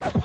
Halo,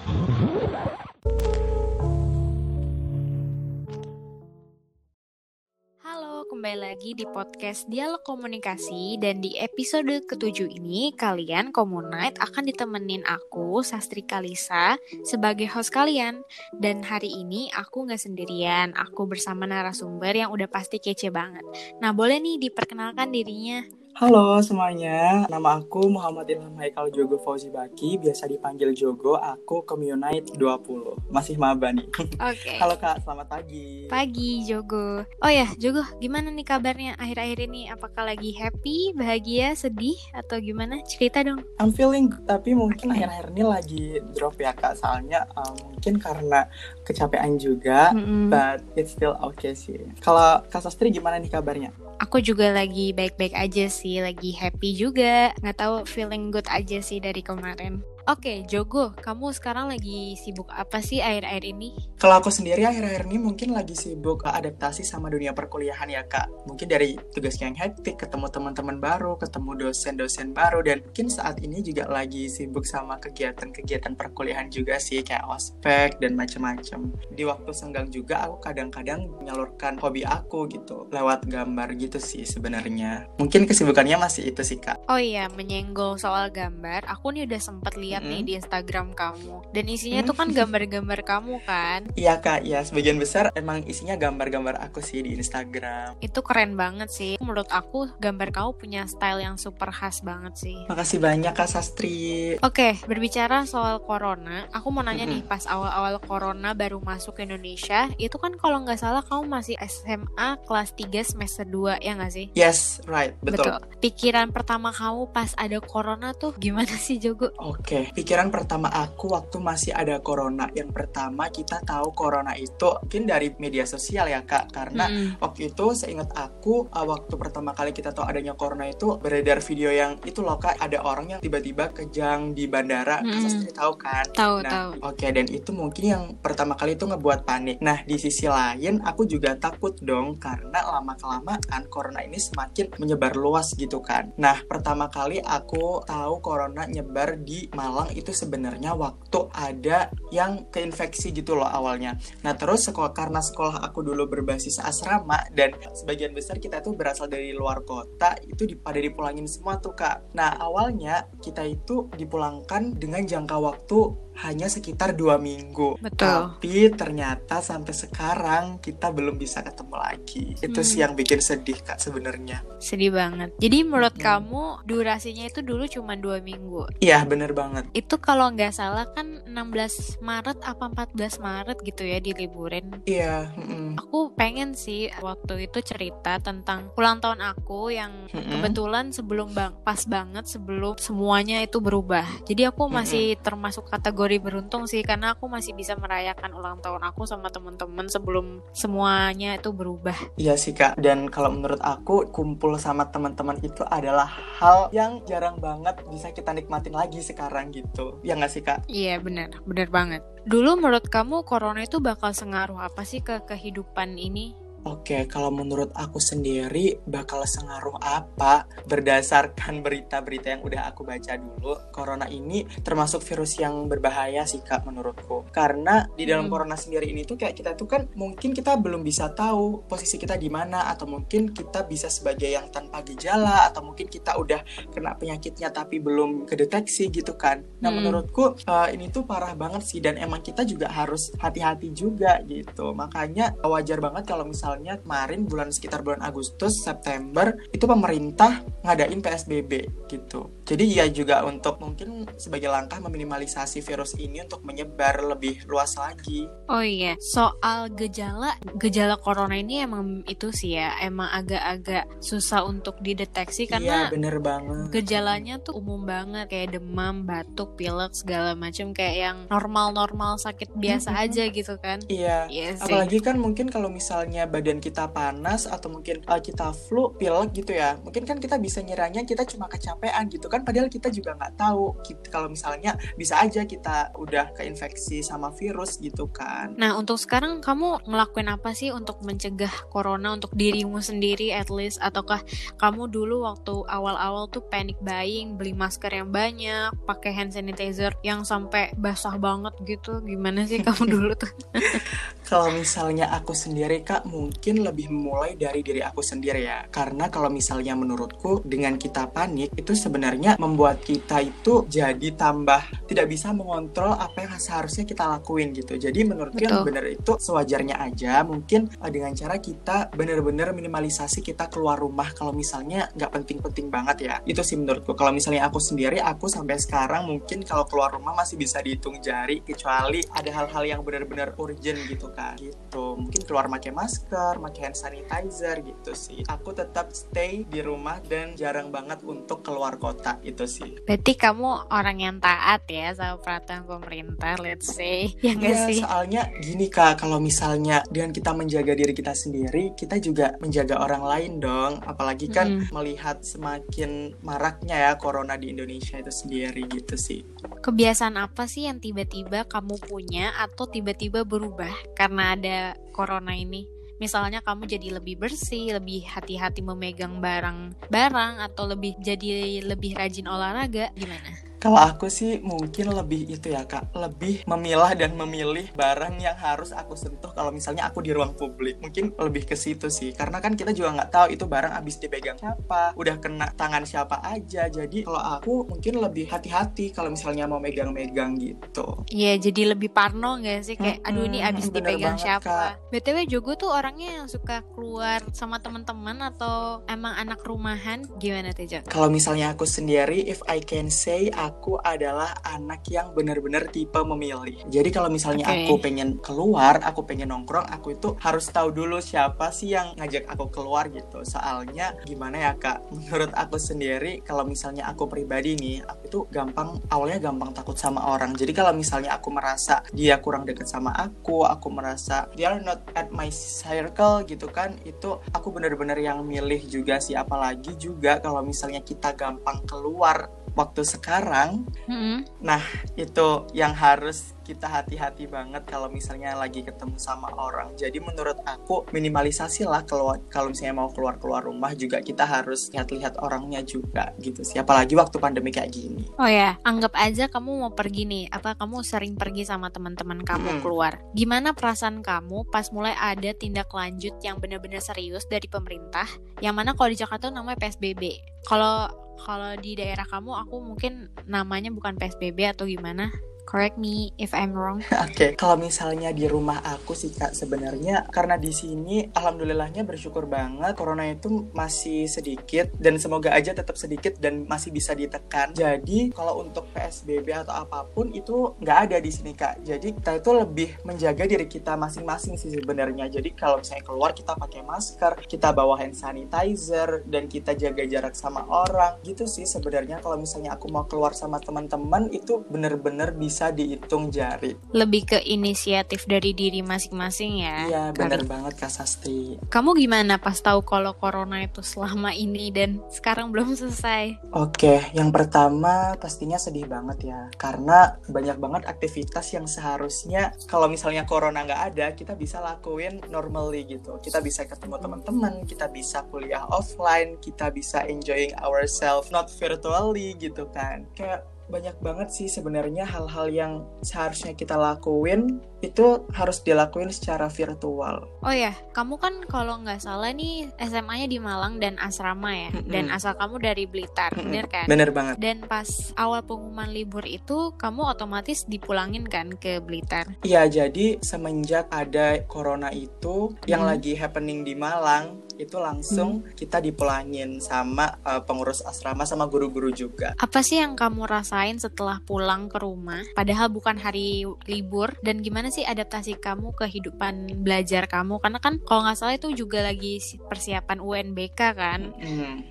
kembali lagi di podcast Dialog Komunikasi dan di episode ketujuh ini kalian Komunite akan ditemenin aku Sastri Kalisa sebagai host kalian dan hari ini aku nggak sendirian, aku bersama narasumber yang udah pasti kece banget. Nah boleh nih diperkenalkan dirinya. Halo semuanya, nama aku Muhammad Ilham Haikal Jogo Fauzi Baki, biasa dipanggil Jogo, aku Communite 20, masih maba nih. Oke. Halo Kak, selamat pagi. Pagi Jogo. Oh ya Jogo, gimana nih kabarnya akhir-akhir ini? Apakah lagi happy, bahagia, sedih, atau gimana? Cerita dong. I'm feeling tapi mungkin akhir-akhir ini lagi drop ya Kak, soalnya uh, mungkin karena kecapean juga, Mm-mm. but it's still okay sih. Kalau Kak Sastri gimana nih kabarnya? Aku juga lagi baik-baik aja sih, lagi happy juga. Nggak tahu feeling good aja sih dari kemarin. Oke, Jogo, kamu sekarang lagi sibuk apa sih akhir-akhir ini? Kalau aku sendiri akhir-akhir ini mungkin lagi sibuk uh, adaptasi sama dunia perkuliahan ya kak. Mungkin dari tugasnya yang hektik, ketemu teman-teman baru, ketemu dosen-dosen baru, dan mungkin saat ini juga lagi sibuk sama kegiatan-kegiatan perkuliahan juga sih kayak ospek dan macam-macam. Di waktu senggang juga aku kadang-kadang menyalurkan hobi aku gitu lewat gambar gitu sih sebenarnya. Mungkin kesibukannya masih itu sih kak. Oh iya, menyenggol soal gambar, aku nih udah sempet lihat nih Mm-mm. di Instagram kamu. Dan isinya Mm. tuh kan gambar-gambar kamu kan. Iya kak, ya sebagian besar emang isinya gambar-gambar aku sih di Instagram. Itu keren banget sih. Menurut aku gambar kamu punya style yang super khas banget sih. Makasih banyak kak Sastri. Oke, berbicara soal corona, aku mau nanya nih, Mm-mm. pas awal-awal corona baru masuk ke Indonesia, itu kan kalau nggak salah kamu masih SMA kelas 3 semester 2, ya nggak sih? Yes, right, betul. Pikiran pertama kamu pas ada corona tuh gimana sih, Jogo? Oke, pikiran pertama aku waktu masih ada corona. Yang pertama kita tahu corona itu mungkin dari media sosial ya kak, karena Mm-mm. waktu itu seingat aku uh, waktu pertama kali kita tahu adanya corona itu beredar video yang itu loh kak, ada orang yang tiba-tiba kejang di bandara. Mm-mm. Sastri tahu kan? Tahu, Nah, tahu. Oke, dan itu mungkin yang pertama kali itu ngebuat panik. Nah, di sisi lain aku juga takut dong karena lama-kelamaan corona ini semakin menyebar luas gitu kan. Nah, pertama kali aku tahu corona nyebar di Malang itu sebenarnya waktu ada yang keinfeksi gitu loh awalnya. Nah, terus sekolah karena sekolah aku dulu berbasis asrama dan sebagian besar kita tuh berasal dari luar kota, itu pada dipulangin semua tuh, Kak. Nah, awalnya kita itu dipulangkan dengan jangka waktu hanya sekitar dua minggu. Betul. Tapi ternyata sampai sekarang kita belum bisa ketemu lagi. Itu Hmm. sih yang bikin sedih, Kak, sebenarnya. Sedih banget. Jadi menurut Mm-mm. kamu durasinya itu dulu cuma dua minggu. Iya, bener banget. Itu kalau nggak salah kan 16 Maret apa 14 Maret gitu ya diliburin. Iya, mm-mm. Aku pengen sih waktu itu cerita tentang ulang tahun aku yang Mm-mm. kebetulan sebelum bang pas banget sebelum semuanya itu berubah. Jadi aku masih termasuk kategori beruntung sih karena aku masih bisa merayakan ulang tahun aku sama temen-temen sebelum semuanya itu berubah. Iya sih kak, dan kalau menurut aku kumpul sama teman-teman itu adalah hal yang jarang banget bisa kita nikmatin lagi sekarang gitu. Ya nggak sih kak? Iya benar, benar banget. Dulu menurut kamu corona itu bakal sengaruh apa sih ke kehidupan ini? Oke, kalau menurut aku sendiri bakal sengaruh apa berdasarkan berita-berita yang udah aku baca dulu. Corona ini termasuk virus yang berbahaya sih kak menurutku. Karena di dalam Hmm. corona sendiri ini tuh kayak kita tuh kan mungkin kita belum bisa tahu posisi kita di mana atau mungkin kita bisa sebagai yang tanpa gejala atau mungkin kita udah kena penyakitnya tapi belum kedeteksi gitu kan. Nah Hmm. menurutku eh, ini tuh parah banget sih dan emang kita juga harus hati-hati juga gitu. Makanya wajar banget kalau misalnya kemarin bulan sekitar bulan Agustus September itu pemerintah ngadain PSBB gitu. Jadi ya juga untuk mungkin sebagai langkah meminimalisasi virus ini untuk menyebar lebih luas lagi. Oh iya, soal gejala, gejala corona ini emang itu sih ya, emang agak-agak susah untuk dideteksi Iya karena bener banget. gejalanya tuh umum banget kayak demam, batuk, pilek segala macam kayak yang normal-normal sakit biasa aja gitu kan. Iya. Iya sih. Apalagi kan mungkin kalau misalnya badan kita panas atau mungkin uh, kita flu, pilek gitu ya. Mungkin kan kita bisa nyerangnya kita cuma kecapean gitu kan padahal kita juga nggak tahu kita, kalau misalnya bisa aja kita udah keinfeksi sama virus gitu kan. Nah untuk sekarang kamu ngelakuin apa sih untuk mencegah corona untuk dirimu sendiri at least? Ataukah kamu dulu waktu awal-awal tuh panic buying beli masker yang banyak pakai hand sanitizer yang sampai basah banget gitu? Gimana sih kamu dulu tuh kalau misalnya aku sendiri kak mungkin lebih mulai dari diri aku sendiri ya. Karena kalau misalnya menurutku dengan kita panik itu sebenarnya membuat kita itu jadi tambah tidak bisa mengontrol apa yang seharusnya kita lakuin gitu. Jadi menurutku yang benar itu sewajarnya aja. Mungkin uh, dengan cara kita benar-benar minimalisasi kita keluar rumah kalau misalnya nggak penting-penting banget ya. Itu sih menurutku. Kalau misalnya aku sendiri aku sampai sekarang mungkin kalau keluar rumah masih bisa dihitung jari kecuali ada hal-hal yang benar-benar urgent gitu kan gitu. Mungkin keluar pakai masker pakai hand sanitizer gitu sih. Aku tetap stay di rumah dan jarang banget untuk keluar kota itu sih. Berarti kamu orang yang taat ya sama peraturan pemerintah let's say. Ya nggak ya, sih? soalnya gini kak kalau misalnya dengan kita menjaga diri kita sendiri kita juga menjaga orang lain dong. Apalagi kan hmm. melihat semakin maraknya ya corona di Indonesia itu sendiri gitu sih. Kebiasaan apa sih yang tiba-tiba kamu punya atau tiba-tiba berubah karena ada corona ini? Misalnya kamu jadi lebih bersih, lebih hati-hati memegang barang-barang atau lebih jadi lebih rajin olahraga, gimana? Kalau aku sih mungkin lebih itu ya kak, lebih memilah dan memilih barang yang harus aku sentuh kalau misalnya aku di ruang publik. Mungkin lebih ke situ sih, karena kan kita juga nggak tahu itu barang abis dipegang siapa, udah kena tangan siapa aja. Jadi kalau aku mungkin lebih hati-hati kalau misalnya mau megang-megang gitu. Iya, jadi lebih parno nggak sih kayak, aduh ini abis dipegang banget, siapa. Kak. btw Jogo tuh orangnya yang suka keluar sama teman-teman atau emang anak rumahan gimana tuh Jo? Kalau misalnya aku sendiri, if I can say, aku aku adalah anak yang benar-benar tipe memilih. Jadi kalau misalnya okay. aku pengen keluar, aku pengen nongkrong, aku itu harus tahu dulu siapa sih yang ngajak aku keluar gitu. Soalnya gimana ya kak? Menurut aku sendiri, kalau misalnya aku pribadi nih, aku itu gampang awalnya gampang takut sama orang. Jadi kalau misalnya aku merasa dia kurang deket sama aku, aku merasa dia are not at my circle gitu kan, itu aku benar-benar yang milih juga sih. Apalagi juga kalau misalnya kita gampang keluar waktu sekarang. Mm-hmm. Nah, itu yang harus kita hati-hati banget kalau misalnya lagi ketemu sama orang. Jadi menurut aku minimalisasi lah kalau kalau misalnya mau keluar-keluar rumah juga kita harus lihat-lihat orangnya juga gitu sih. Apalagi waktu pandemi kayak gini. Oh ya, anggap aja kamu mau pergi nih, apa kamu sering pergi sama teman-teman kamu hmm. keluar. Gimana perasaan kamu pas mulai ada tindak lanjut yang benar-benar serius dari pemerintah? Yang mana kalau di Jakarta namanya PSBB. Kalau kalau di daerah kamu aku mungkin namanya bukan PSBB atau gimana Correct me if I'm wrong. Oke, okay. kalau misalnya di rumah aku sih kak sebenarnya karena di sini alhamdulillahnya bersyukur banget corona itu masih sedikit dan semoga aja tetap sedikit dan masih bisa ditekan. Jadi kalau untuk PSBB atau apa pun itu nggak ada di sini kak. Jadi kita itu lebih menjaga diri kita masing-masing sih sebenarnya. Jadi kalau misalnya keluar kita pakai masker, kita bawa hand sanitizer dan kita jaga jarak sama orang gitu sih sebenarnya kalau misalnya aku mau keluar sama teman-teman itu bener-bener bisa bisa dihitung jari. Lebih ke inisiatif dari diri masing-masing ya. Iya, benar banget Kak Sasti. Kamu gimana pas tahu kalau corona itu selama ini dan sekarang belum selesai? Oke, yang pertama pastinya sedih banget ya. Karena banyak banget aktivitas yang seharusnya kalau misalnya corona nggak ada, kita bisa lakuin normally gitu. Kita bisa ketemu teman-teman, kita bisa kuliah offline, kita bisa enjoying ourselves not virtually gitu kan. Kayak banyak banget sih sebenarnya hal-hal yang seharusnya kita lakuin itu harus dilakuin secara virtual. Oh ya, kamu kan kalau nggak salah nih SMA-nya di Malang dan asrama ya, mm -hmm. dan asal kamu dari Blitar, mm -hmm. bener kan? Bener banget. Dan pas awal pengumuman libur itu, kamu otomatis dipulangin kan ke Blitar? Iya, jadi semenjak ada corona itu mm. yang lagi happening di Malang, itu langsung hmm. kita dipulangin sama uh, pengurus asrama sama guru-guru juga. Apa sih yang kamu rasain setelah pulang ke rumah? Padahal bukan hari libur dan gimana sih adaptasi kamu kehidupan belajar kamu? Karena kan kalau nggak salah itu juga lagi persiapan UNBK kan? Hmm.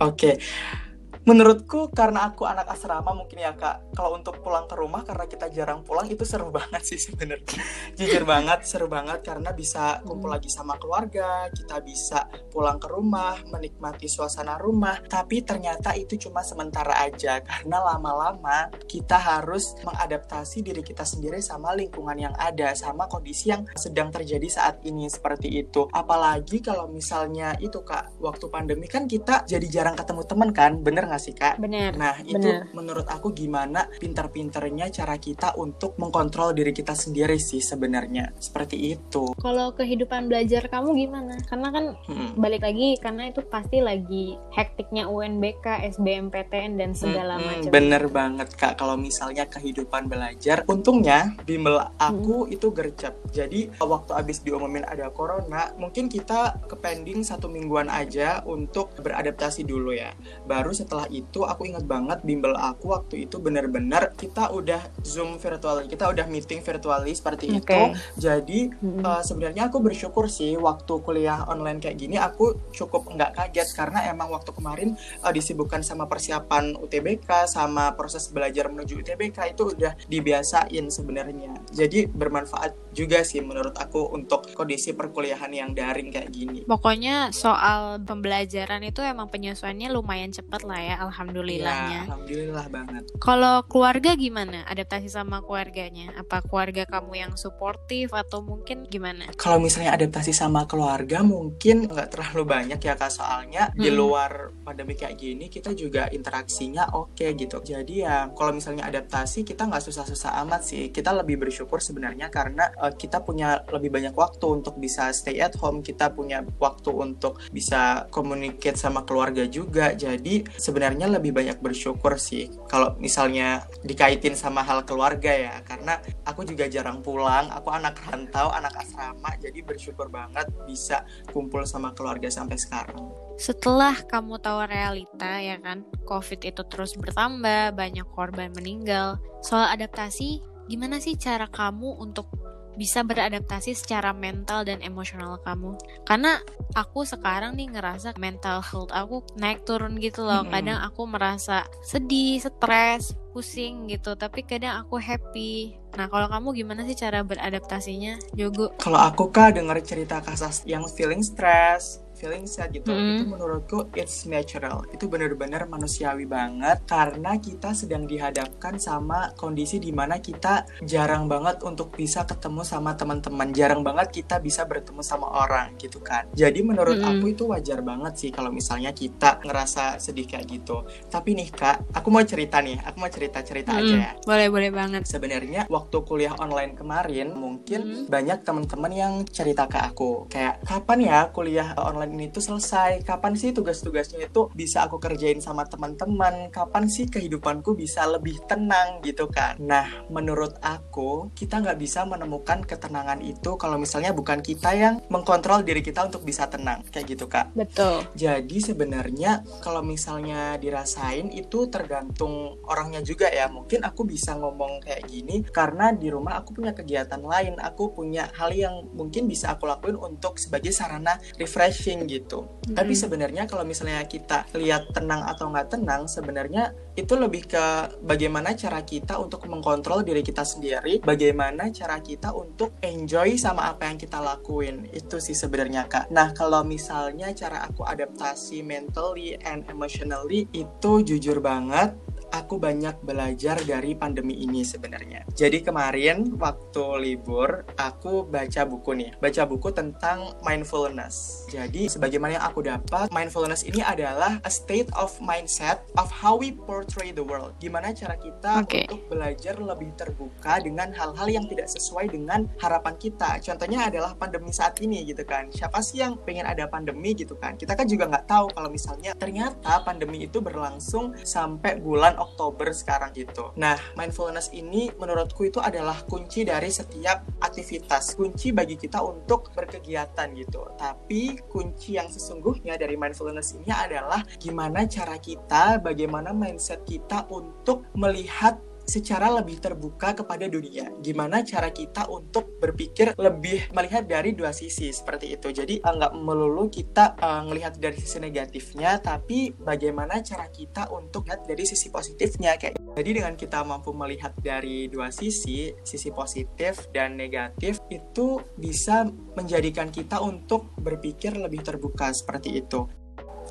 Oke. Okay menurutku karena aku anak asrama mungkin ya kak kalau untuk pulang ke rumah karena kita jarang pulang itu seru banget sih sebenarnya. Jujur banget seru banget karena bisa kumpul lagi sama keluarga kita bisa pulang ke rumah menikmati suasana rumah. Tapi ternyata itu cuma sementara aja karena lama-lama kita harus mengadaptasi diri kita sendiri sama lingkungan yang ada sama kondisi yang sedang terjadi saat ini seperti itu. Apalagi kalau misalnya itu kak waktu pandemi kan kita jadi jarang ketemu teman kan bener gak sih kak? Bener. Nah itu bener. menurut aku gimana pinter-pinternya cara kita untuk mengkontrol diri kita sendiri sih sebenarnya seperti itu. Kalau kehidupan belajar kamu gimana? Karena kan hmm. balik lagi karena itu pasti lagi hektiknya UNBK, SBMPTN dan segala hmm, macam. Bener banget kak. Kalau misalnya kehidupan belajar, untungnya bimbel aku hmm. itu gercep. Jadi waktu abis diumumin ada corona, mungkin kita ke pending satu mingguan aja untuk beradaptasi dulu ya baru setelah itu aku ingat banget bimbel aku waktu itu benar-benar kita udah zoom virtual kita udah meeting virtually seperti okay. itu jadi hmm. uh, sebenarnya aku bersyukur sih waktu kuliah online kayak gini aku cukup nggak kaget karena emang waktu kemarin uh, disibukkan sama persiapan UTBK sama proses belajar menuju UTBK itu udah dibiasain sebenarnya jadi bermanfaat juga sih menurut aku untuk kondisi perkuliahan yang daring kayak gini pokoknya soal pembelajaran itu emang penyesuaiannya lumayan cepet lah ya alhamdulillahnya. Ya, alhamdulillah banget. Kalau keluarga gimana? Adaptasi sama keluarganya? Apa keluarga kamu yang suportif atau mungkin gimana? Kalau misalnya adaptasi sama keluarga mungkin nggak terlalu banyak ya kak soalnya hmm. di luar pandemi kayak gini kita juga interaksinya oke okay, gitu. Jadi ya kalau misalnya adaptasi kita nggak susah-susah amat sih. Kita lebih bersyukur sebenarnya karena uh, kita punya lebih banyak waktu untuk bisa stay at home. Kita punya waktu untuk bisa communicate sama keluarga juga. Jadi jadi sebenarnya lebih banyak bersyukur sih kalau misalnya dikaitin sama hal keluarga ya karena aku juga jarang pulang aku anak rantau anak asrama jadi bersyukur banget bisa kumpul sama keluarga sampai sekarang. Setelah kamu tahu realita ya kan covid itu terus bertambah banyak korban meninggal soal adaptasi gimana sih cara kamu untuk bisa beradaptasi secara mental dan emosional kamu. Karena aku sekarang nih ngerasa mental health aku naik turun gitu loh. Mm -hmm. kadang aku merasa sedih stres pusing gitu. Tapi kadang aku happy. Nah kalau kamu gimana sih cara beradaptasinya Jogo? Kalau aku kak dengar cerita kasus yang feeling stress feeling sad gitu. Mm. itu menurutku it's natural. Itu benar-benar manusiawi banget karena kita sedang dihadapkan sama kondisi di mana kita jarang banget untuk bisa ketemu sama teman-teman. Jarang banget kita bisa bertemu sama orang gitu kan. Jadi menurut mm. aku itu wajar banget sih kalau misalnya kita ngerasa sedih kayak gitu. Tapi nih kak aku mau cerita nih. Aku mau cerita cerita mm. aja ya. Boleh boleh banget. Sebenarnya waktu kuliah online kemarin mungkin mm. banyak teman-teman yang cerita ke aku. Kayak kapan ya kuliah online ini tuh selesai. Kapan sih tugas-tugasnya itu bisa aku kerjain sama teman-teman? Kapan sih kehidupanku bisa lebih tenang gitu kan? Nah menurut aku kita nggak bisa menemukan ketenangan itu kalau misalnya bukan kita yang mengkontrol diri kita untuk bisa tenang. Kayak gitu kak. Betul. Jadi sebenarnya kalau misalnya dirasain itu tergantung orangnya juga ya. Mungkin aku bisa ngomong kayak gini karena di rumah aku punya kegiatan lain. Aku punya hal yang mungkin bisa aku lakuin untuk sebagai sarana refreshing gitu. Mm-hmm. Tapi sebenarnya kalau misalnya kita lihat tenang atau nggak tenang, sebenarnya itu lebih ke bagaimana cara kita untuk mengkontrol diri kita sendiri, bagaimana cara kita untuk enjoy sama apa yang kita lakuin. Itu sih sebenarnya kak. Nah kalau misalnya cara aku adaptasi mentally and emotionally itu jujur banget aku banyak belajar dari pandemi ini sebenarnya. Jadi kemarin waktu libur aku baca buku nih, baca buku tentang mindfulness. Jadi sebagaimana yang aku dapat, mindfulness ini adalah a state of mindset of how we portray the world. Gimana cara kita okay. untuk belajar lebih terbuka dengan hal-hal yang tidak sesuai dengan harapan kita. Contohnya adalah pandemi saat ini gitu kan. Siapa sih yang pengen ada pandemi gitu kan? Kita kan juga nggak tahu kalau misalnya ternyata pandemi itu berlangsung sampai bulan Oktober sekarang gitu. Nah, mindfulness ini menurutku itu adalah kunci dari setiap aktivitas, kunci bagi kita untuk berkegiatan gitu. Tapi kunci yang sesungguhnya dari mindfulness ini adalah gimana cara kita, bagaimana mindset kita untuk melihat secara lebih terbuka kepada dunia. Gimana cara kita untuk berpikir lebih melihat dari dua sisi seperti itu. Jadi nggak melulu kita uh, dari sisi negatifnya, tapi bagaimana cara kita untuk lihat dari sisi positifnya kayak. Jadi dengan kita mampu melihat dari dua sisi, sisi positif dan negatif itu bisa menjadikan kita untuk berpikir lebih terbuka seperti itu.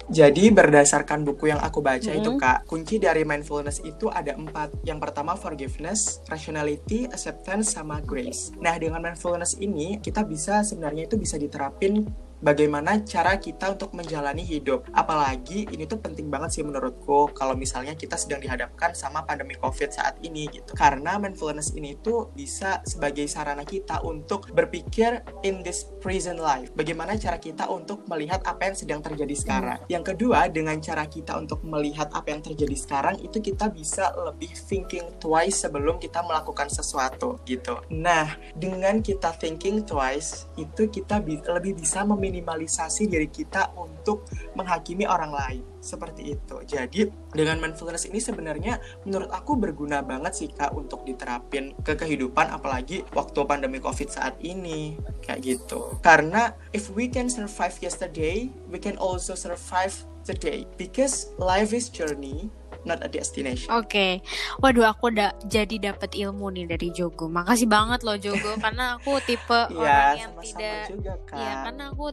Jadi berdasarkan buku yang aku baca mm -hmm. itu kak, kunci dari mindfulness itu ada empat. Yang pertama forgiveness, rationality, acceptance, sama grace. Nah dengan mindfulness ini kita bisa sebenarnya itu bisa diterapin bagaimana cara kita untuk menjalani hidup. Apalagi ini tuh penting banget sih menurutku kalau misalnya kita sedang dihadapkan sama pandemi COVID saat ini gitu. Karena mindfulness ini tuh bisa sebagai sarana kita untuk berpikir in this present life. Bagaimana cara kita untuk melihat apa yang sedang terjadi sekarang. Hmm. Yang kedua, dengan cara kita untuk melihat apa yang terjadi sekarang itu kita bisa lebih thinking twice sebelum kita melakukan sesuatu gitu. Nah, dengan kita thinking twice itu kita bi lebih bisa memin meminimalisasi diri kita untuk menghakimi orang lain seperti itu. Jadi dengan mindfulness ini sebenarnya menurut aku berguna banget sih kak untuk diterapin ke kehidupan apalagi waktu pandemi covid saat ini kayak gitu. Karena if we can survive yesterday, we can also survive today because life is journey not a destination. Oke, okay. waduh aku udah jadi dapat ilmu nih dari Jogo. Makasih banget loh Jogo, karena aku tipe ya, orang yang tidak, juga, ya karena aku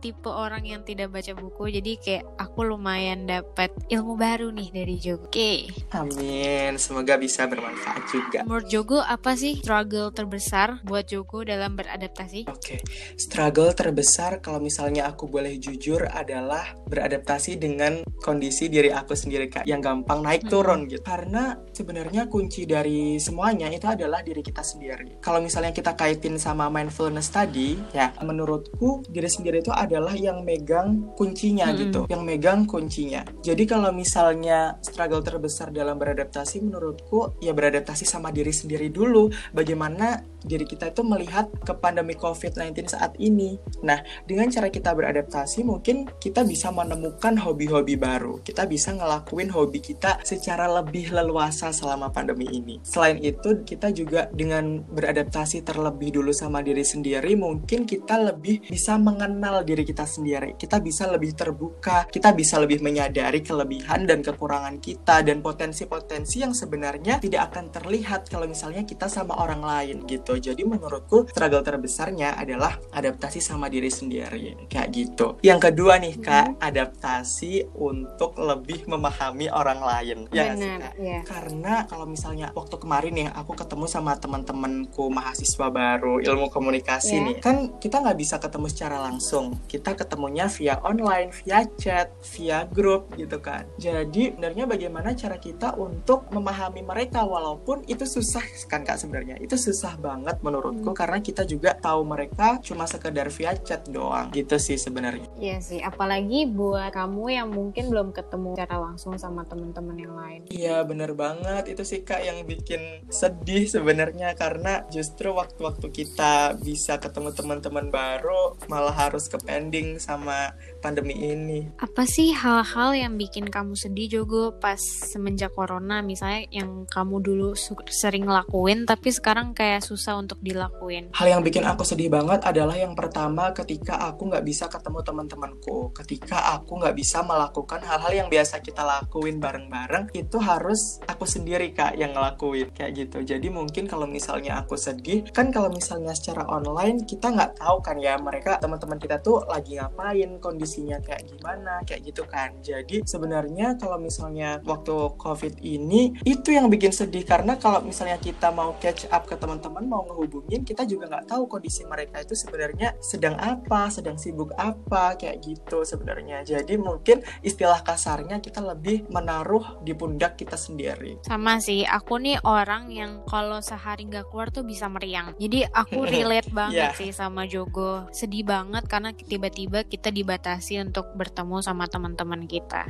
tipe orang yang tidak baca buku jadi kayak aku lumayan dapat ilmu baru nih dari Jogo. Oke. Okay. Amin, semoga bisa bermanfaat juga. Menurut Jogo apa sih struggle terbesar buat Jogo dalam beradaptasi? Oke, okay. struggle terbesar kalau misalnya aku boleh jujur adalah beradaptasi dengan kondisi diri aku sendiri kak yang gampang naik hmm. turun gitu. Karena sebenarnya kunci dari semuanya itu adalah diri kita sendiri. Kalau misalnya kita kaitin sama mindfulness tadi, ya menurutku diri sendiri itu ada adalah yang megang kuncinya hmm. gitu, yang megang kuncinya. Jadi kalau misalnya struggle terbesar dalam beradaptasi menurutku ya beradaptasi sama diri sendiri dulu. Bagaimana diri kita itu melihat ke pandemi COVID-19 saat ini. Nah, dengan cara kita beradaptasi mungkin kita bisa menemukan hobi-hobi baru. Kita bisa ngelakuin hobi kita secara lebih leluasa selama pandemi ini. Selain itu, kita juga dengan beradaptasi terlebih dulu sama diri sendiri, mungkin kita lebih bisa mengenal diri kita sendiri. Kita bisa lebih terbuka, kita bisa lebih menyadari kelebihan dan kekurangan kita dan potensi-potensi yang sebenarnya tidak akan terlihat kalau misalnya kita sama orang lain gitu. Jadi menurutku struggle terbesarnya adalah adaptasi sama diri sendiri kayak gitu. Yang kedua nih Kak, hmm. adaptasi untuk lebih memahami orang lain. Ya sih Kak? Yeah. Karena kalau misalnya waktu kemarin nih aku ketemu sama teman-temanku mahasiswa baru ilmu komunikasi yeah. nih, kan kita nggak bisa ketemu secara langsung kita ketemunya via online, via chat, via grup gitu kan. Jadi sebenarnya bagaimana cara kita untuk memahami mereka walaupun itu susah kan kak sebenarnya. Itu susah banget menurutku hmm. karena kita juga tahu mereka cuma sekedar via chat doang gitu sih sebenarnya. Iya sih, apalagi buat kamu yang mungkin belum ketemu secara langsung sama teman-teman yang lain. Iya bener banget itu sih kak yang bikin sedih sebenarnya karena justru waktu-waktu kita bisa ketemu teman-teman baru malah harus ke ending sama pandemi ini. Apa sih hal-hal yang bikin kamu sedih Jogo pas semenjak corona misalnya yang kamu dulu sering lakuin tapi sekarang kayak susah untuk dilakuin? Hal yang bikin aku sedih banget adalah yang pertama ketika aku nggak bisa ketemu teman-temanku, ketika aku nggak bisa melakukan hal-hal yang biasa kita lakuin bareng-bareng itu harus aku sendiri kak yang ngelakuin kayak gitu. Jadi mungkin kalau misalnya aku sedih kan kalau misalnya secara online kita nggak tahu kan ya mereka teman-teman kita tuh lagi ngapain, kondisinya kayak gimana, kayak gitu kan. Jadi sebenarnya kalau misalnya waktu COVID ini itu yang bikin sedih karena kalau misalnya kita mau catch up ke teman-teman, mau ngehubungin, kita juga nggak tahu kondisi mereka itu sebenarnya sedang apa, sedang sibuk apa, kayak gitu sebenarnya. Jadi mungkin istilah kasarnya kita lebih menaruh di pundak kita sendiri. Sama sih, aku nih orang yang kalau sehari nggak keluar tuh bisa meriang. Jadi aku relate banget yeah. sih sama Jogo. Sedih banget karena tiba-tiba kita dibatasi untuk bertemu sama teman-teman kita.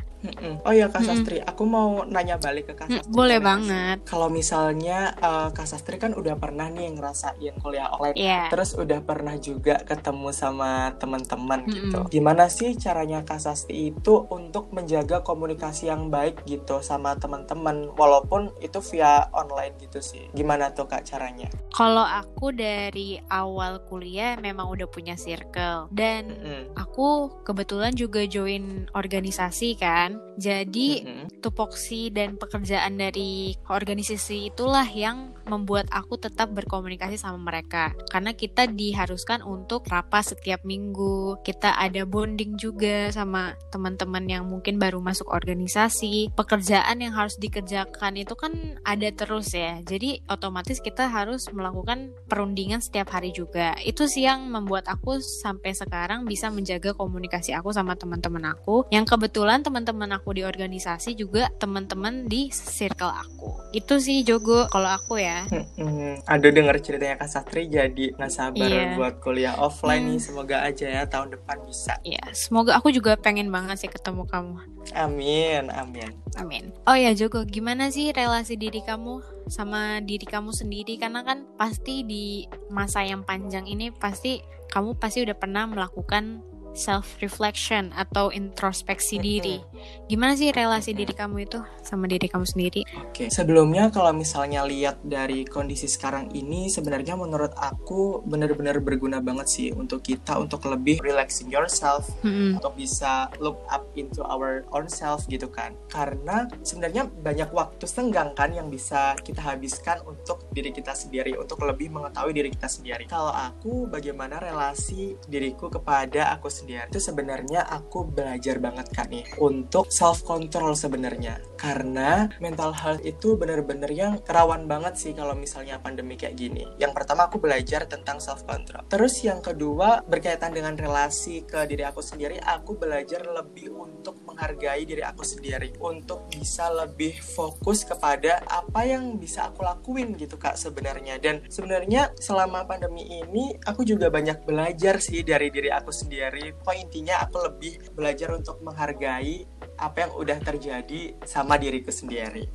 Oh ya Kak Sastri, hmm. aku mau nanya balik ke Kak Sastri. Boleh banget. Kalau misalnya uh, Kak Sastri kan udah pernah nih ngerasain kuliah online. Iya. Terus udah pernah juga ketemu sama teman-teman Mm-mm. gitu. Gimana sih caranya Kak Sasti itu untuk menjaga komunikasi yang baik gitu sama teman-teman walaupun itu via online gitu sih. Gimana tuh Kak caranya? Kalau aku dari awal kuliah memang udah punya circle dan Mm-mm. aku kebetulan juga join organisasi kan. Jadi Mm-mm. tupoksi dan pekerjaan dari organisasi itulah yang membuat aku tetap berkomunikasi sama mereka. Karena kita diharuskan untuk rapat setiap minggu. Kita ada bonding juga sama teman-teman yang mungkin baru masuk organisasi. Pekerjaan yang harus dikerjakan itu kan ada terus ya. Jadi otomatis kita harus melakukan perundingan setiap hari juga. Itu sih yang membuat aku sampai sekarang bisa menjaga komunikasi aku sama teman-teman aku. Yang kebetulan teman-teman aku di organisasi juga teman-teman di circle aku. Itu sih Jogo kalau aku ya. Mm-mm. Aduh denger ceritanya Kak Satri jadi nggak sabar Iya. buat kuliah offline Hmm. nih. Semoga aja ya tahun depan bisa. ya semoga aku juga pengen banget sih ketemu kamu Amin, amin. amin oh ya Jogo gimana sih relasi diri kamu sama diri kamu sendiri karena kan pasti di masa yang panjang ini pasti kamu pasti udah pernah melakukan self reflection atau introspeksi diri gimana sih relasi diri kamu itu sama diri kamu sendiri Oke, sebelumnya kalau misalnya lihat dari kondisi sekarang ini, sebenarnya menurut aku benar-benar berguna banget sih untuk kita untuk lebih relaxing yourself, Mm-mm. untuk bisa look up into our own self gitu kan. Karena sebenarnya banyak waktu senggang kan yang bisa kita habiskan untuk diri kita sendiri, untuk lebih mengetahui diri kita sendiri. Kalau aku, bagaimana relasi diriku kepada aku sendiri? Itu sebenarnya aku belajar banget kan nih untuk self control sebenarnya. Karena mental health itu bener-bener yang kerawan banget sih kalau misalnya pandemi kayak gini. Yang pertama aku belajar tentang self control. Terus yang kedua berkaitan dengan relasi ke diri aku sendiri, aku belajar lebih untuk menghargai diri aku sendiri, untuk bisa lebih fokus kepada apa yang bisa aku lakuin gitu kak sebenarnya. Dan sebenarnya selama pandemi ini aku juga banyak belajar sih dari diri aku sendiri. Pokoknya intinya aku lebih belajar untuk menghargai apa yang udah terjadi sama diriku sendiri.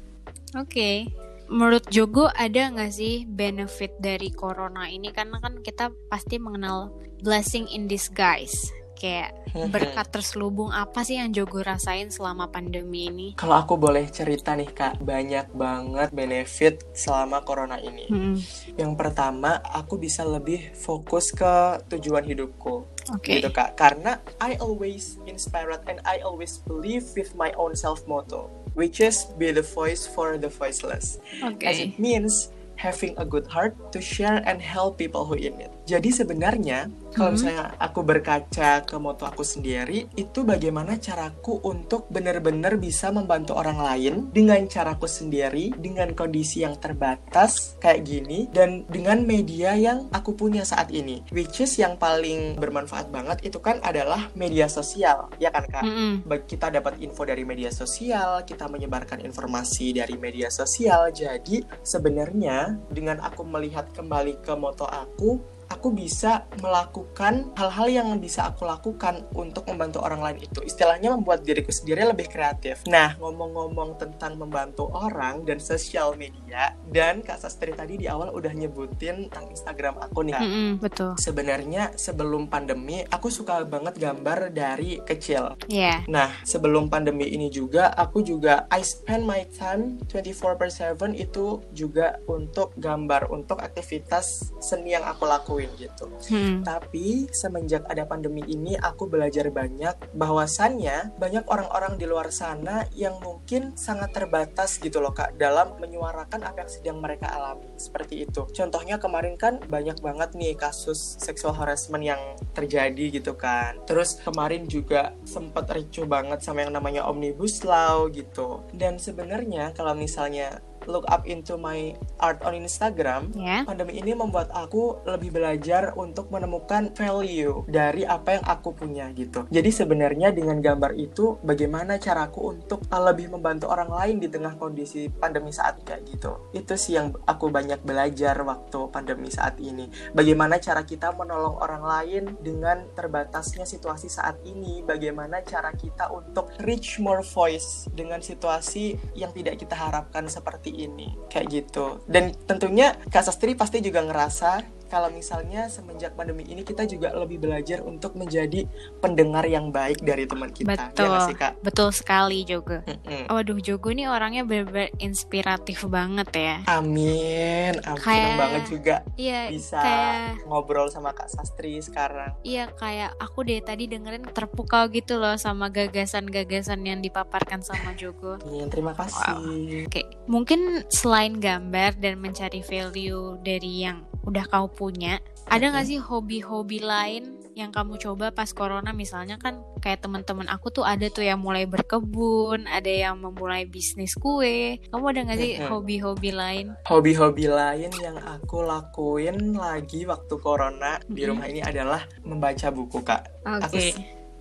Oke. Menurut Jogo ada nggak sih benefit dari corona ini? Karena kan kita pasti mengenal blessing in disguise. Kayak berkat terselubung apa sih yang Jogo rasain selama pandemi ini? Kalau aku boleh cerita nih kak, banyak banget benefit selama corona ini. Hmm, Yang pertama, aku bisa lebih fokus ke tujuan hidupku. Oke. Gitu kak, karena I always inspired and I always believe with my own self motto, which is be the voice for the voiceless. Oke. As it means having a good heart to share and help people who in it. Jadi sebenarnya kalau Hmm. misalnya aku berkaca ke moto aku sendiri, itu bagaimana caraku untuk benar-benar bisa membantu orang lain dengan caraku sendiri, dengan kondisi yang terbatas kayak gini, dan dengan media yang aku punya saat ini. Which is yang paling bermanfaat banget itu kan adalah media sosial, ya kan kak? Baik, kita dapat info dari media sosial, kita menyebarkan informasi dari media sosial. Jadi sebenarnya dengan aku melihat kembali ke moto aku, aku bisa melakukan hal-hal yang bisa aku lakukan untuk membantu orang lain itu. Istilahnya membuat diriku sendiri lebih kreatif. Nah, ngomong-ngomong tentang membantu orang dan sosial media, dan Kak Sastri tadi di awal udah nyebutin tentang Instagram aku nih. Kak. Mm-mm, betul. Sebenarnya sebelum pandemi, aku suka banget gambar dari kecil. Ya. Nah, sebelum pandemi ini juga, aku juga I spend my time 24 per 7 itu juga untuk gambar, untuk aktivitas seni yang aku lakuin gitu. Hmm. Tapi semenjak ada pandemi ini, aku belajar banyak bahwasannya banyak orang-orang di luar sana yang mungkin sangat terbatas gitu loh kak dalam menyuarakan apa yang sedang mereka alami seperti itu. Contohnya kemarin kan banyak banget nih kasus sexual harassment yang terjadi gitu kan. Terus kemarin juga sempat ricuh banget sama yang namanya omnibus law gitu. Dan sebenarnya kalau misalnya look up into my art on Instagram, Ya. pandemi ini membuat aku lebih belajar untuk menemukan value dari apa yang aku punya gitu. Jadi sebenarnya dengan gambar itu bagaimana caraku untuk lebih membantu orang lain di tengah kondisi pandemi saat kayak gitu. Itu sih yang aku banyak belajar waktu pandemi saat ini. Bagaimana cara kita menolong orang lain dengan terbatasnya situasi saat ini. Bagaimana cara kita untuk reach more voice dengan situasi yang tidak kita harapkan seperti ini kayak gitu. Dan tentunya Kak Sastri pasti juga ngerasa kalau misalnya semenjak pandemi ini kita juga lebih belajar untuk menjadi pendengar yang baik dari teman kita. Ya Betul. Ya sih, Kak? Betul sekali Jogo. Mm-mm. Waduh Jogo ini orangnya bener-bener inspiratif banget ya. Amin. Amin Kayak- banget juga Iya, bisa kayak ngobrol sama Kak Sastri sekarang. iya kayak aku deh tadi dengerin terpukau gitu loh sama gagasan-gagasan yang dipaparkan sama Jogo. Amin, terima kasih. Oke, mungkin selain gambar dan mencari value dari yang udah kamu punya, ada nggak sih hobi-hobi lain yang kamu coba pas corona? Misalnya kan kayak teman-teman aku tuh ada tuh yang mulai berkebun, ada yang memulai bisnis kue. Kamu ada nggak sih hobi-hobi lain? Hobi-hobi lain yang aku lakuin lagi waktu corona di rumah ini adalah membaca buku, Kak. Aku s-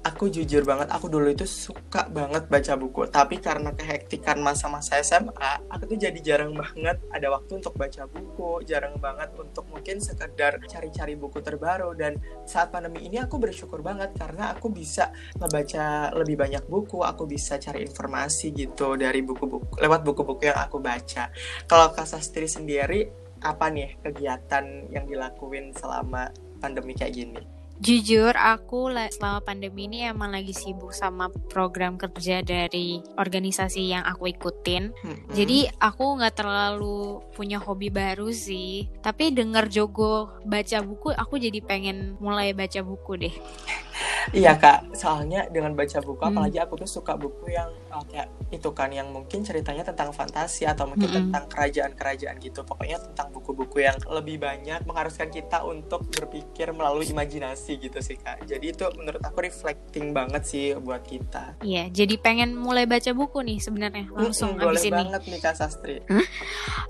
aku jujur banget aku dulu itu suka banget baca buku. Tapi karena kehektikan masa-masa SMA aku tuh jadi jarang banget ada waktu untuk baca buku. Jarang banget untuk mungkin sekedar cari-cari buku terbaru. Dan saat pandemi ini aku bersyukur banget karena aku bisa ngebaca lebih banyak buku. Aku bisa cari informasi gitu dari buku-buku lewat buku-buku yang aku baca. Kalau Kak Sastri sendiri apa nih kegiatan yang dilakuin selama pandemi kayak gini Jujur, aku la- selama pandemi ini emang lagi sibuk sama program kerja dari organisasi yang aku ikutin. Mm-mm. Jadi aku nggak terlalu punya hobi baru sih. Tapi denger Jogo baca buku, aku jadi pengen mulai baca buku deh. Iya kak, soalnya dengan baca buku, Hmm. apalagi aku tuh suka buku yang uh, kayak itu kan yang mungkin ceritanya tentang fantasi atau mungkin Mm-mm. tentang kerajaan-kerajaan gitu. Pokoknya tentang buku-buku yang lebih banyak mengharuskan kita untuk berpikir melalui imajinasi gitu sih kak. Jadi itu menurut aku reflecting banget sih buat kita. Iya, jadi pengen mulai baca buku nih sebenarnya langsung boleh abis ini. banget nih kak Sastri.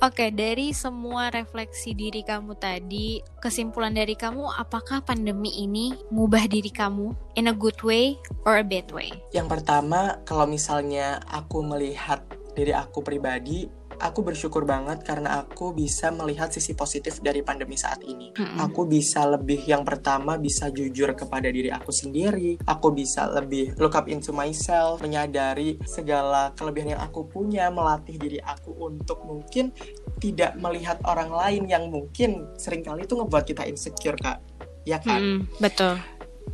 Oke, dari semua refleksi diri kamu tadi, kesimpulan dari kamu, apakah pandemi ini ngubah diri kamu in a good way or a bad way? Yang pertama, kalau misalnya aku melihat diri aku pribadi, aku bersyukur banget karena aku bisa melihat sisi positif dari pandemi saat ini. Mm-mm. Aku bisa lebih yang pertama bisa jujur kepada diri aku sendiri. Aku bisa lebih look up into myself, menyadari segala kelebihan yang aku punya, melatih diri aku untuk mungkin tidak melihat orang lain yang mungkin sering kali itu ngebuat kita insecure, Kak. Ya kan? Mm-mm, betul.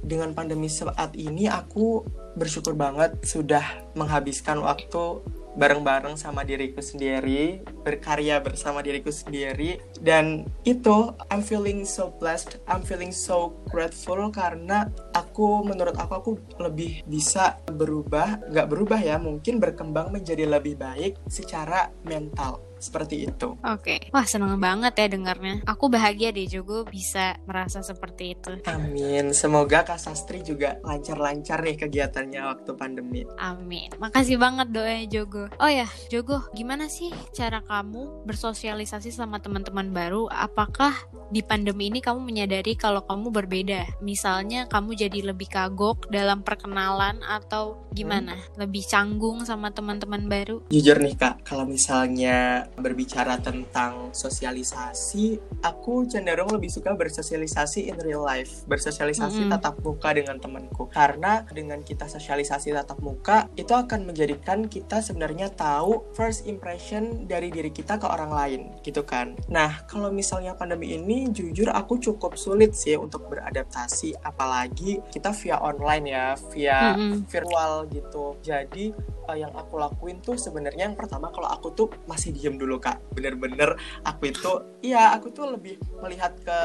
Dengan pandemi saat ini aku bersyukur banget sudah menghabiskan waktu bareng-bareng sama diriku sendiri, berkarya bersama diriku sendiri. Dan itu I'm feeling so blessed, I'm feeling so grateful karena aku menurut aku aku lebih bisa berubah, nggak berubah ya, mungkin berkembang menjadi lebih baik secara mental seperti itu. Oke. Wah, seneng banget ya dengarnya. Aku bahagia deh Jogo bisa merasa seperti itu. Amin. Semoga Kak Sastri juga lancar-lancar nih kegiatannya waktu pandemi. Amin. Makasih banget doanya Jogo. Oh ya, Jogo, gimana sih cara kamu bersosialisasi sama teman-teman baru? Apakah di pandemi ini kamu menyadari kalau kamu berbeda? Misalnya kamu jadi lebih kagok dalam perkenalan atau gimana? Lebih canggung sama teman-teman baru? Jujur nih kak, kalau misalnya berbicara tentang sosialisasi, aku cenderung lebih suka bersosialisasi in real life, bersosialisasi Mm-mm. tatap muka dengan temanku. Karena dengan kita sosialisasi tatap muka, itu akan menjadikan kita sebenarnya tahu first impression dari diri kita ke orang lain, gitu kan. Nah, kalau misalnya pandemi ini, jujur aku cukup sulit sih untuk beradaptasi, apalagi kita via online ya, via Mm-mm. virtual gitu. Jadi uh, yang aku lakuin tuh sebenarnya yang pertama kalau aku tuh masih diem dulu kak. Bener-bener aku itu iya aku tuh lebih melihat ke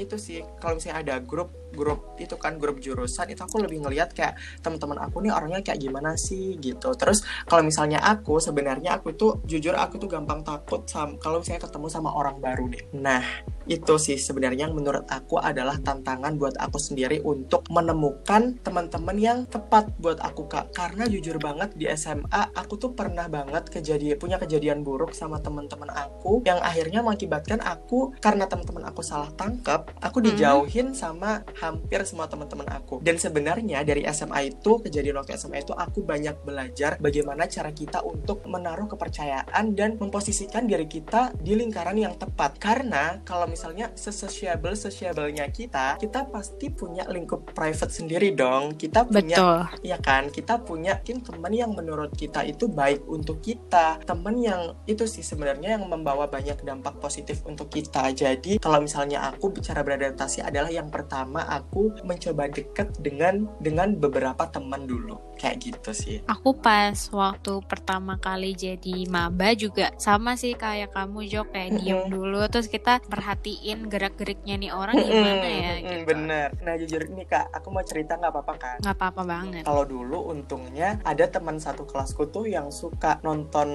itu sih. Kalau misalnya ada grup grup itu kan grup jurusan itu aku lebih ngelihat kayak teman-teman aku nih orangnya kayak gimana sih gitu. Terus kalau misalnya aku sebenarnya aku tuh jujur aku tuh gampang takut sam kalau misalnya ketemu sama orang baru nih nah itu sih sebenarnya yang menurut aku adalah tantangan buat aku sendiri untuk menemukan teman-teman yang tepat buat aku kak. Karena jujur banget di SMA aku tuh pernah banget kejadian punya kejadian buruk sama teman-teman aku yang akhirnya mengakibatkan aku karena teman-teman aku salah tangkap aku Mhm. dijauhin sama hampir semua teman-teman aku. Dan sebenarnya dari SMA itu kejadian waktu SMA itu aku banyak belajar bagaimana cara kita untuk menaruh kepercayaan dan memposisikan diri kita di lingkaran yang tepat. Karena kalau misalnya sesociable sociablenya kita kita pasti punya lingkup private sendiri dong. Kita punya Betul. ya kan? Kita punya mungkin teman yang menurut kita itu baik untuk kita. Teman yang itu sih sebenarnya yang membawa banyak dampak positif untuk kita. Jadi kalau misalnya aku bicara beradaptasi adalah yang pertama aku mencoba deket dengan dengan beberapa teman dulu. Kayak gitu sih. Aku pas waktu pertama kali jadi maba juga sama sih kayak kamu Jo. Kayak diem dulu terus kita perhatiin gerak-geriknya nih orang gimana ya Mm-mm, gitu. bener. Nah jujur ini kak aku mau cerita nggak apa-apa kan Nggak apa-apa banget. kalau dulu untungnya ada teman satu kelasku tuh yang suka nonton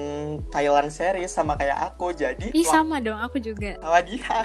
Thailand series sama kayak aku jadi Ih sama dong aku juga. sama dia.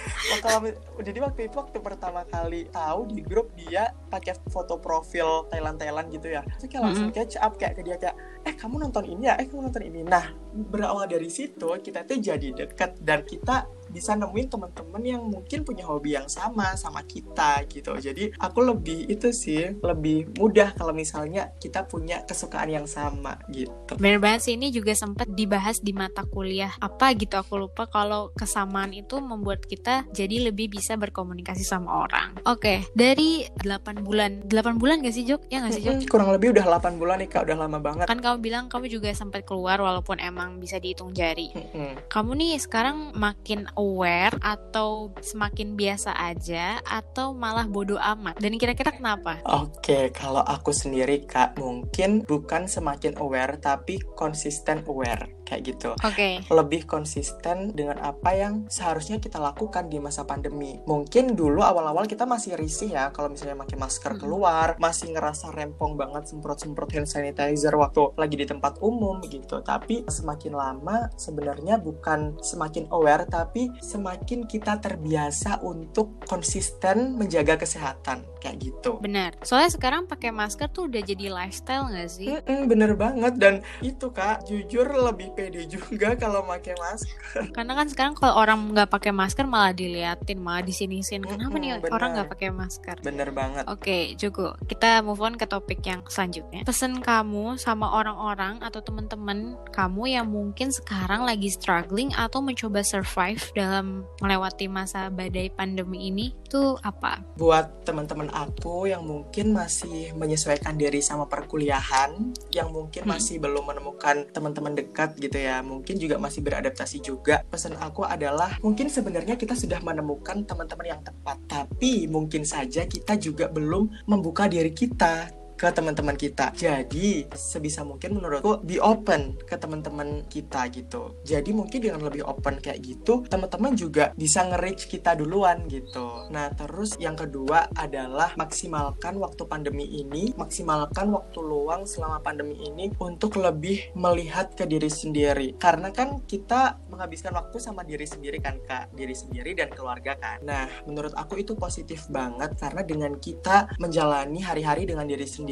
Wah, kalau jadi waktu itu waktu pertama kali tahu di grup dia pakai foto profil Thailand Thailand gitu ya. Terus kayak langsung catch up kayak ke dia kayak eh kamu nonton ini ya? Eh kamu nonton ini? Nah berawal dari situ kita tuh jadi deket dan kita bisa nemuin teman-teman yang mungkin punya hobi yang sama sama kita gitu jadi aku lebih itu sih lebih mudah kalau misalnya kita punya kesukaan yang sama gitu Bener banget sih ini juga sempat dibahas di mata kuliah apa gitu aku lupa kalau kesamaan itu membuat kita jadi lebih bisa berkomunikasi sama orang. Oke, dari 8 bulan. 8 bulan gak sih Jok? Ya gak sih Jok? Kurang lebih udah 8 bulan nih kak udah lama banget Kan kamu bilang kamu juga sempat keluar walaupun emang bisa dihitung jari. Kamu nih sekarang makin aware atau semakin biasa aja atau malah bodoh amat? Dan kira-kira kenapa? Oke, kalau aku sendiri kak, mungkin bukan semakin aware, tapi konsisten aware, kayak gitu. Oke. Lebih konsisten dengan apa yang seharusnya kita lakukan di masa pandemi. Mungkin dulu awal-awal kita masih risih ya, kalau misalnya pakai masker Mm-mm. keluar, masih ngerasa rempong banget semprot-semprot hand sanitizer waktu lagi di tempat umum gitu. Tapi semakin lama sebenarnya bukan semakin aware, tapi semakin kita terbiasa untuk konsisten menjaga kesehatan, kayak gitu. Benar. Soalnya sekarang pakai masker tuh udah jadi lifestyle gak sih? Mm-mm, bener banget dan itu kak jujur lebih pede juga kalau pakai masker Karena kan sekarang kalau orang nggak pakai masker malah diliatin, malah disinisin. Kenapa Mm-mm, nih benar. orang nggak pakai masker? bener banget Oke, Jogo, kita move on ke topik yang selanjutnya. Pesan kamu sama orang-orang atau teman-teman kamu yang mungkin sekarang lagi struggling atau mencoba survive dalam melewati masa badai pandemi ini tuh apa? buat teman-teman aku yang mungkin masih menyesuaikan diri sama perkuliahan yang mungkin Hmm. masih belum menemukan teman-teman dekat gitu ya mungkin juga masih beradaptasi juga pesan aku adalah mungkin sebenarnya kita sudah menemukan teman-teman yang tepat tapi mungkin saja kita juga belum membuka diri kita ke teman-teman kita. Jadi sebisa mungkin menurutku be open ke teman-teman kita gitu. Jadi mungkin dengan lebih open kayak gitu, teman-teman juga bisa nge-reach kita duluan gitu. Nah, terus yang kedua adalah maksimalkan waktu pandemi ini, maksimalkan waktu luang selama pandemi ini untuk lebih melihat ke diri sendiri. Karena kan kita menghabiskan waktu sama diri sendiri kan, Kak. Diri sendiri dan keluarga kan. Nah, menurut aku itu positif banget karena dengan kita menjalani hari-hari dengan diri sendiri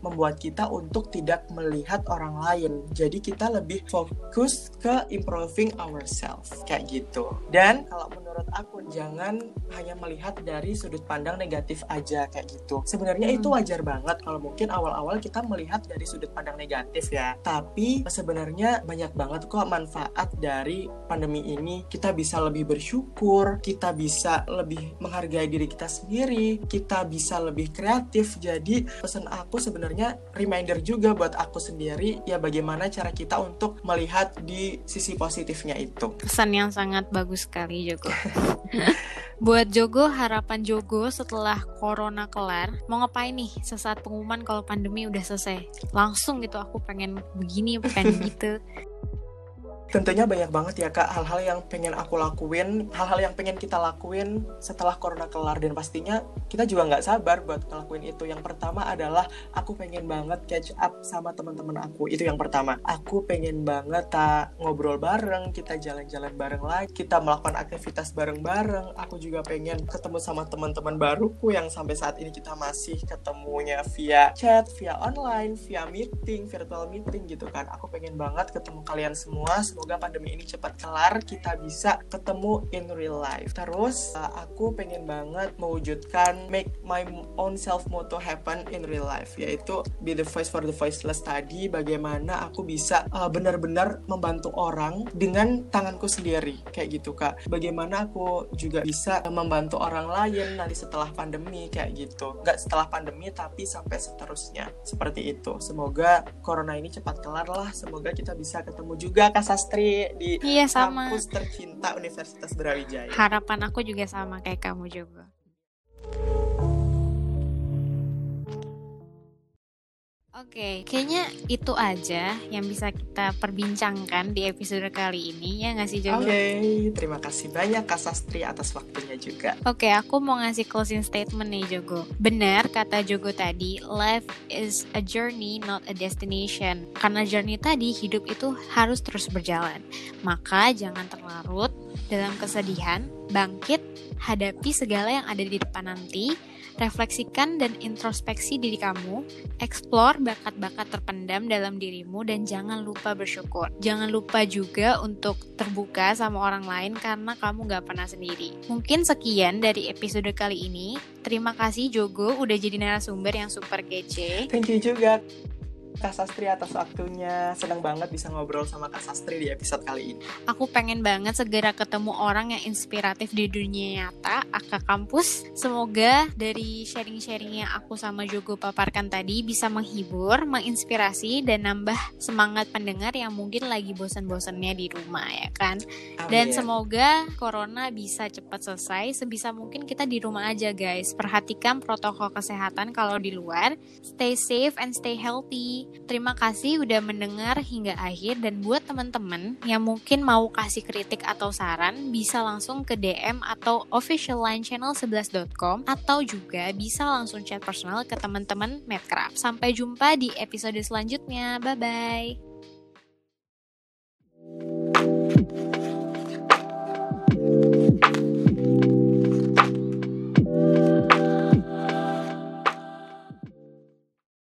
membuat kita untuk tidak melihat orang lain. Jadi kita lebih fokus ke improving ourselves kayak gitu. Dan kalau menurut aku jangan hanya melihat dari sudut pandang negatif aja kayak gitu. Sebenarnya Hmm. itu wajar banget kalau mungkin awal-awal kita melihat dari sudut pandang negatif ya. Tapi sebenarnya banyak banget kok manfaat dari pandemi ini. Kita bisa lebih bersyukur, kita bisa lebih menghargai diri kita sendiri, kita bisa lebih kreatif. Jadi pesan aku sebenarnya reminder juga buat aku sendiri ya bagaimana cara kita untuk melihat di sisi positifnya itu. Pesan yang sangat bagus sekali, Jogo. Buat Jogo, harapan Jogo setelah corona kelar, mau ngapain nih sesaat pengumuman kalau pandemi udah selesai? Langsung gitu, aku pengen begini, pengen gitu. Tentunya banyak banget ya kak hal-hal yang pengen aku lakuin, hal-hal yang pengen kita lakuin setelah corona kelar dan pastinya kita juga nggak sabar buat ngelakuin itu. Yang pertama adalah aku pengen banget catch up sama teman-teman aku. Itu yang pertama. Aku pengen banget tak ngobrol bareng, kita jalan-jalan bareng lagi, kita melakukan aktivitas bareng-bareng. Aku juga pengen ketemu sama teman-teman baruku yang sampai saat ini kita masih ketemunya via chat, via online, via meeting, virtual meeting gitu kan. Aku pengen banget ketemu kalian semua. Semoga pandemi ini cepat kelar kita bisa ketemu in real life. Terus uh, aku pengen banget mewujudkan make my own self motto happen in real life yaitu be the voice for the voiceless tadi bagaimana aku bisa uh, benar-benar membantu orang dengan tanganku sendiri. Kayak gitu kak. Bagaimana aku juga bisa membantu orang lain nanti setelah pandemi kayak gitu. Nggak setelah pandemi tapi sampai seterusnya. Seperti itu. Semoga corona ini cepat kelar lah. Semoga kita bisa ketemu juga kak Sastri di iya, sama. kampus tercinta Universitas Brawijaya harapan aku juga sama kayak kamu juga Oke, okay, kayaknya itu aja yang bisa kita perbincangkan di episode kali ini ya nggak sih? Oke, okay, terima kasih banyak Kak Sastri atas waktunya juga. Oke, okay, aku mau ngasih closing statement nih Jogo. Benar kata Jogo tadi, life is a journey not a destination. Karena journey tadi hidup itu harus terus berjalan. Maka jangan terlarut dalam kesedihan, bangkit, hadapi segala yang ada di depan nanti refleksikan dan introspeksi diri kamu, explore bakat-bakat terpendam dalam dirimu dan jangan lupa bersyukur. Jangan lupa juga untuk terbuka sama orang lain karena kamu gak pernah sendiri. Mungkin sekian dari episode kali ini. Terima kasih Jogo udah jadi narasumber yang super kece. Thank you juga. Kak Sastri atas waktunya. Senang banget bisa ngobrol sama Kak Sastri di episode kali ini. Aku pengen banget segera ketemu orang yang inspiratif di dunia nyata, Aka Kampus. Semoga dari sharing-sharing yang aku sama Jogo paparkan tadi bisa menghibur, menginspirasi, dan nambah semangat pendengar yang mungkin lagi bosan-bosannya di rumah ya kan. Amin. Dan semoga Corona bisa cepat selesai. Sebisa mungkin kita di rumah aja guys. Perhatikan protokol kesehatan kalau di luar. Stay safe and stay healthy. Terima kasih udah mendengar hingga akhir dan buat teman-teman yang mungkin mau kasih kritik atau saran bisa langsung ke DM atau official line channel 11.com atau juga bisa langsung chat personal ke teman-teman Madcraft. Sampai jumpa di episode selanjutnya. Bye bye.